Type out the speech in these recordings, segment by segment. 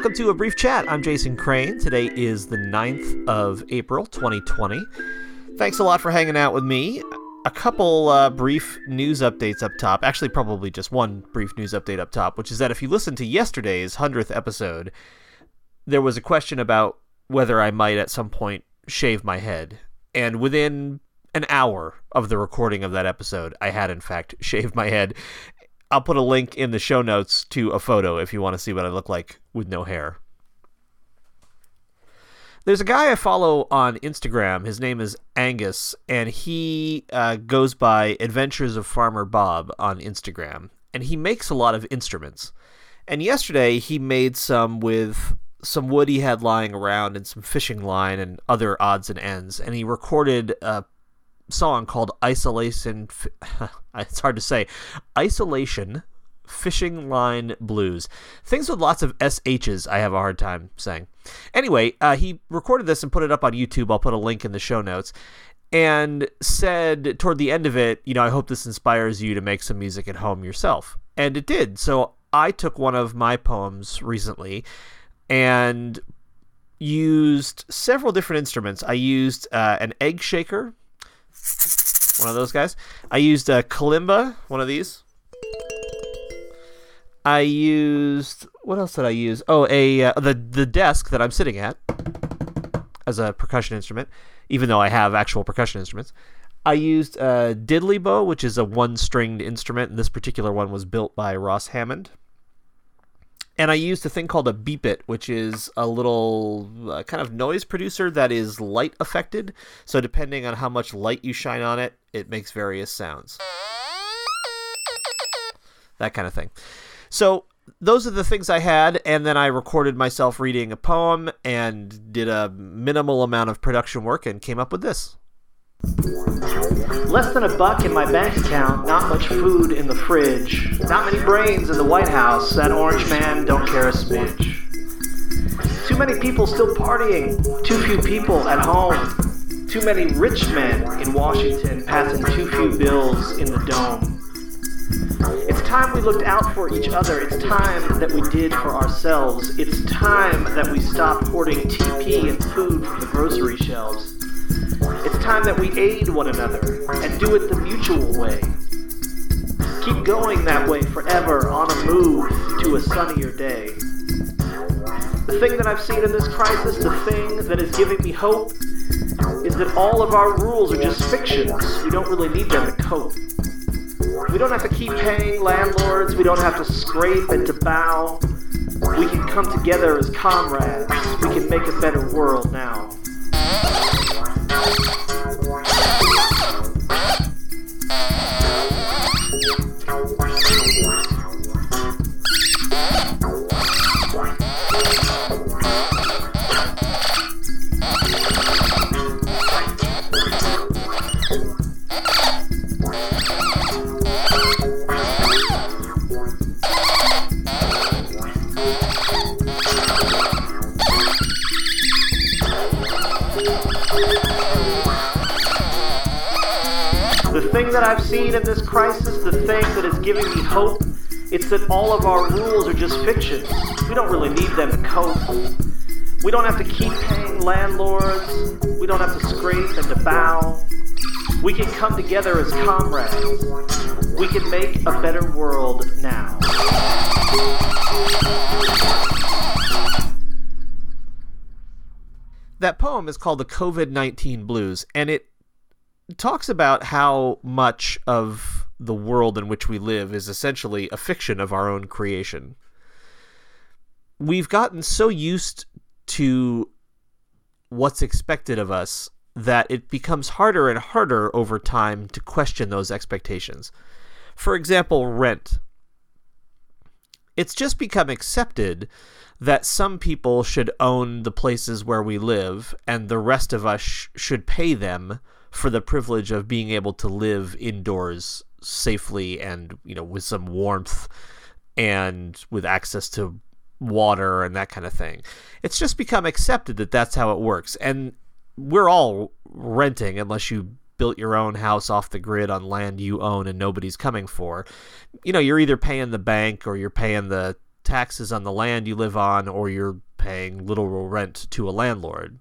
Welcome to a brief chat. I'm Jason Crane. Today is the 9th of April, 2020. Thanks a lot for hanging out with me. A couple uh, brief news updates up top. Actually, probably just one brief news update up top, which is that if you listen to yesterday's 100th episode, there was a question about whether I might at some point shave my head. And within an hour of the recording of that episode, I had in fact shaved my head. I'll put a link in the show notes to a photo if you want to see what I look like with no hair. There's a guy I follow on Instagram. His name is Angus, and he uh, goes by Adventures of Farmer Bob on Instagram. And he makes a lot of instruments. And yesterday he made some with some wood he had lying around and some fishing line and other odds and ends. And he recorded a song called Isolation. It's hard to say. Isolation Fishing Line Blues. Things with lots of SHs, I have a hard time saying. Anyway, uh, he recorded this and put it up on YouTube. I'll put a link in the show notes. And said toward the end of it, you know, I hope this inspires you to make some music at home yourself. And it did. So I took one of my poems recently and used several different instruments. I used uh, an egg shaker, one of those guys. I used a kalimba, one of these. I used what else did I use? Oh, a uh, the the desk that I'm sitting at as a percussion instrument, even though I have actual percussion instruments. I used a diddley bow, which is a one-stringed instrument, and this particular one was built by Ross Hammond. And I used a thing called a beepit, which is a little uh, kind of noise producer that is light affected. So depending on how much light you shine on it, it makes various sounds. That kind of thing. So those are the things I had, and then I recorded myself reading a poem and did a minimal amount of production work and came up with this. Less than a buck in my bank account, not much food in the fridge, not many brains in the White House, that orange man don't care a smidge. Too many people still partying, too few people at home. Too many rich men in Washington passing too few bills in the dome. It's time we looked out for each other. It's time that we did for ourselves. It's time that we stopped hoarding TP and food from the grocery shelves. It's time that we aid one another and do it the mutual way. Keep going that way forever on a move to a sunnier day. The thing that I've seen in this crisis, the thing that is giving me hope, is that all of our rules are just fictions. We don't really need them to cope. We don't have to keep paying landlords. We don't have to scrape and to bow. We can come together as comrades. We can make a better world now. The thing that I've seen in this crisis, the thing that is giving me hope, it's that all of our rules are just fictions. We don't really need them to cope. We don't have to keep paying landlords. We don't have to scrape and to bow. We can come together as comrades. We can make a better world now. That poem is called the COVID 19 Blues, and it talks about how much of the world in which we live is essentially a fiction of our own creation. We've gotten so used to what's expected of us that it becomes harder and harder over time to question those expectations. For example, rent. It's just become accepted that some people should own the places where we live and the rest of us sh- should pay them for the privilege of being able to live indoors safely and you know with some warmth and with access to water and that kind of thing. It's just become accepted that that's how it works and we're all renting unless you built your own house off the grid on land you own and nobody's coming for. You know, you're either paying the bank or you're paying the taxes on the land you live on or you're paying literal rent to a landlord.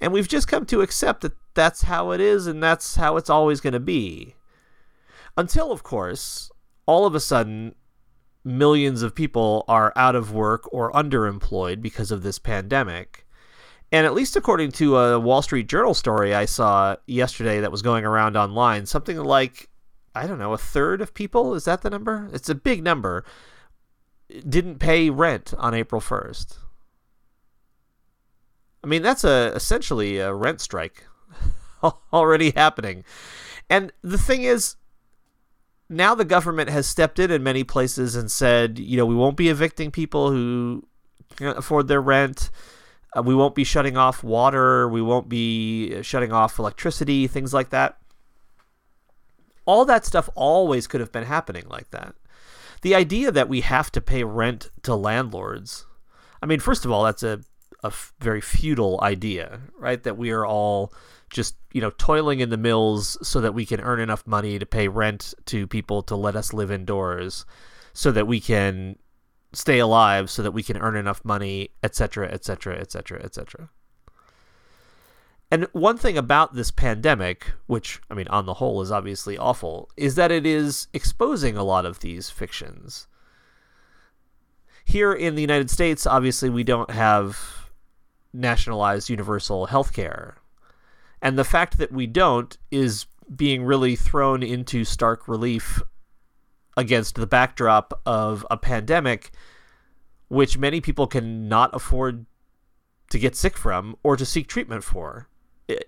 And we've just come to accept that that's how it is and that's how it's always going to be. Until, of course, all of a sudden, millions of people are out of work or underemployed because of this pandemic. And at least according to a Wall Street Journal story I saw yesterday that was going around online, something like, I don't know, a third of people, is that the number? It's a big number, didn't pay rent on April 1st. I mean, that's a essentially a rent strike already happening. And the thing is, now the government has stepped in in many places and said, you know, we won't be evicting people who can't afford their rent. Uh, we won't be shutting off water. We won't be shutting off electricity, things like that. All that stuff always could have been happening like that. The idea that we have to pay rent to landlords, I mean, first of all, that's a, a very feudal idea, right? That we are all just, you know, toiling in the mills so that we can earn enough money to pay rent to people to let us live indoors so that we can stay alive so that we can earn enough money, etc., etc., etc., etc. And one thing about this pandemic, which, I mean, on the whole is obviously awful, is that it is exposing a lot of these fictions. Here in the United States, obviously, we don't have nationalized universal health care. And the fact that we don't is being really thrown into stark relief against the backdrop of a pandemic which many people cannot afford to get sick from or to seek treatment for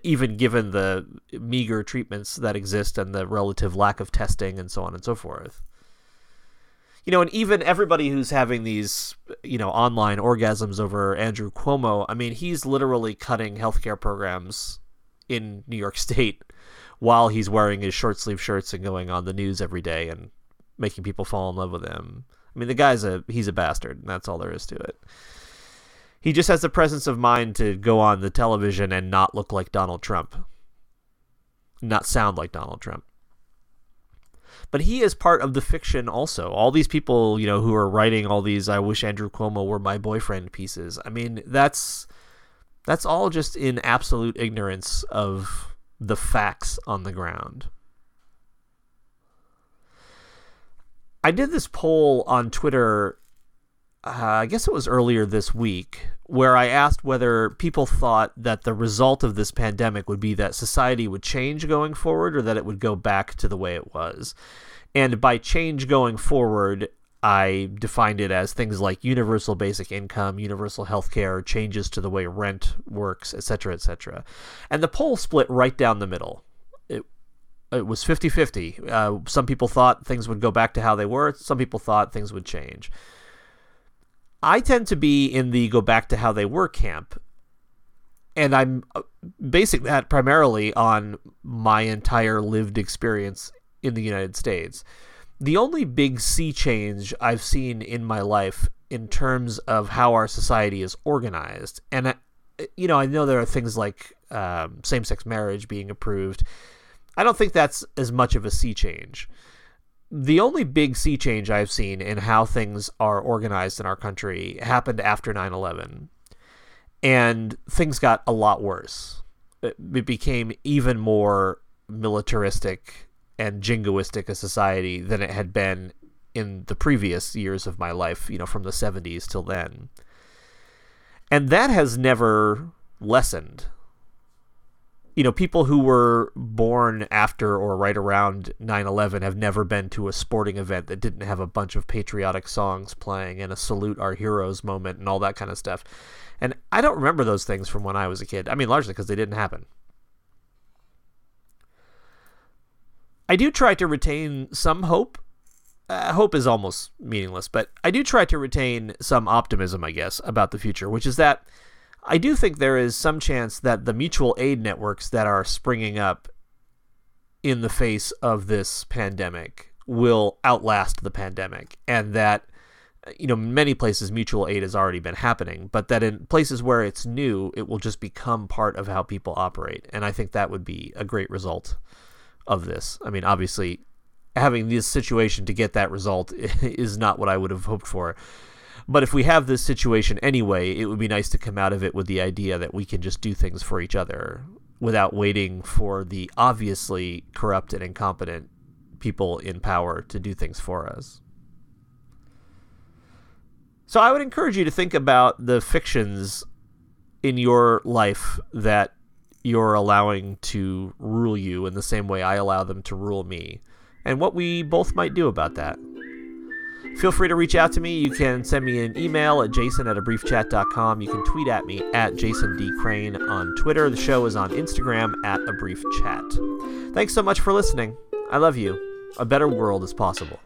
even given the meager treatments that exist and the relative lack of testing and so on and so forth. You know, and even everybody who's having these, you know, online orgasms over Andrew Cuomo, I mean, he's literally cutting healthcare programs in New York State while he's wearing his short sleeve shirts and going on the news every day and making people fall in love with him. I mean, the guy's a he's a bastard, and that's all there is to it. He just has the presence of mind to go on the television and not look like Donald Trump, not sound like Donald Trump. But he is part of the fiction also. All these people, you know, who are writing all these "I wish Andrew Cuomo were my boyfriend" pieces. I mean, that's that's all just in absolute ignorance of the facts on the ground. I did this poll on Twitter, uh, I guess it was earlier this week, where I asked whether people thought that the result of this pandemic would be that society would change going forward or that it would go back to the way it was. And by change going forward, I defined it as things like universal basic income, universal health care, changes to the way rent works, etc., etc. And the poll split right down the middle it was 50 50. Uh, some people thought things would go back to how they were, some people thought things would change. I tend to be in the go back to how they were camp. And I'm uh, basing that primarily on my entire lived experience in the United States. The only big sea change I've seen in my life in terms of how our society is organized, and, uh, you know, I know there are things like um, same sex marriage being approved I don't think that's as much of a sea change. The only big sea change I've seen in how things are organized in our country happened after 9 11. And things got a lot worse. It became even more militaristic and jingoistic a society than it had been in the previous years of my life, you know, from the 70s till then. And that has never lessened you know, people who were born after or right around 9 11 have never been to a sporting event that didn't have a bunch of patriotic songs playing and a salute our heroes moment and all that kind of stuff. And I don't remember those things from when I was a kid. I mean, largely because they didn't happen. I do try to retain some hope. Uh, hope is almost meaningless, but I do try to retain some optimism, I guess, about the future, which is that I do think there is some chance that the mutual aid networks that are springing up in the face of this pandemic will outlast the pandemic and that you know many places mutual aid has already been happening but that in places where it's new it will just become part of how people operate and i think that would be a great result of this. I mean obviously having this situation to get that result is not what i would have hoped for But if we have this situation anyway, it would be nice to come out of it with the idea that we can just do things for each other without waiting for the obviously corrupt and incompetent people in power to do things for us. So I would encourage you to think about the fictions in your life that you're allowing to rule you in the same way I allow them to rule me, and what we both might do about that. Feel free to reach out to me. You can send me an email at jason at a briefchat.com. You can tweet at me at Jason D. Crane on Twitter. The show is on Instagram at a brief chat. Thanks so much for listening. I love you. A better world is possible.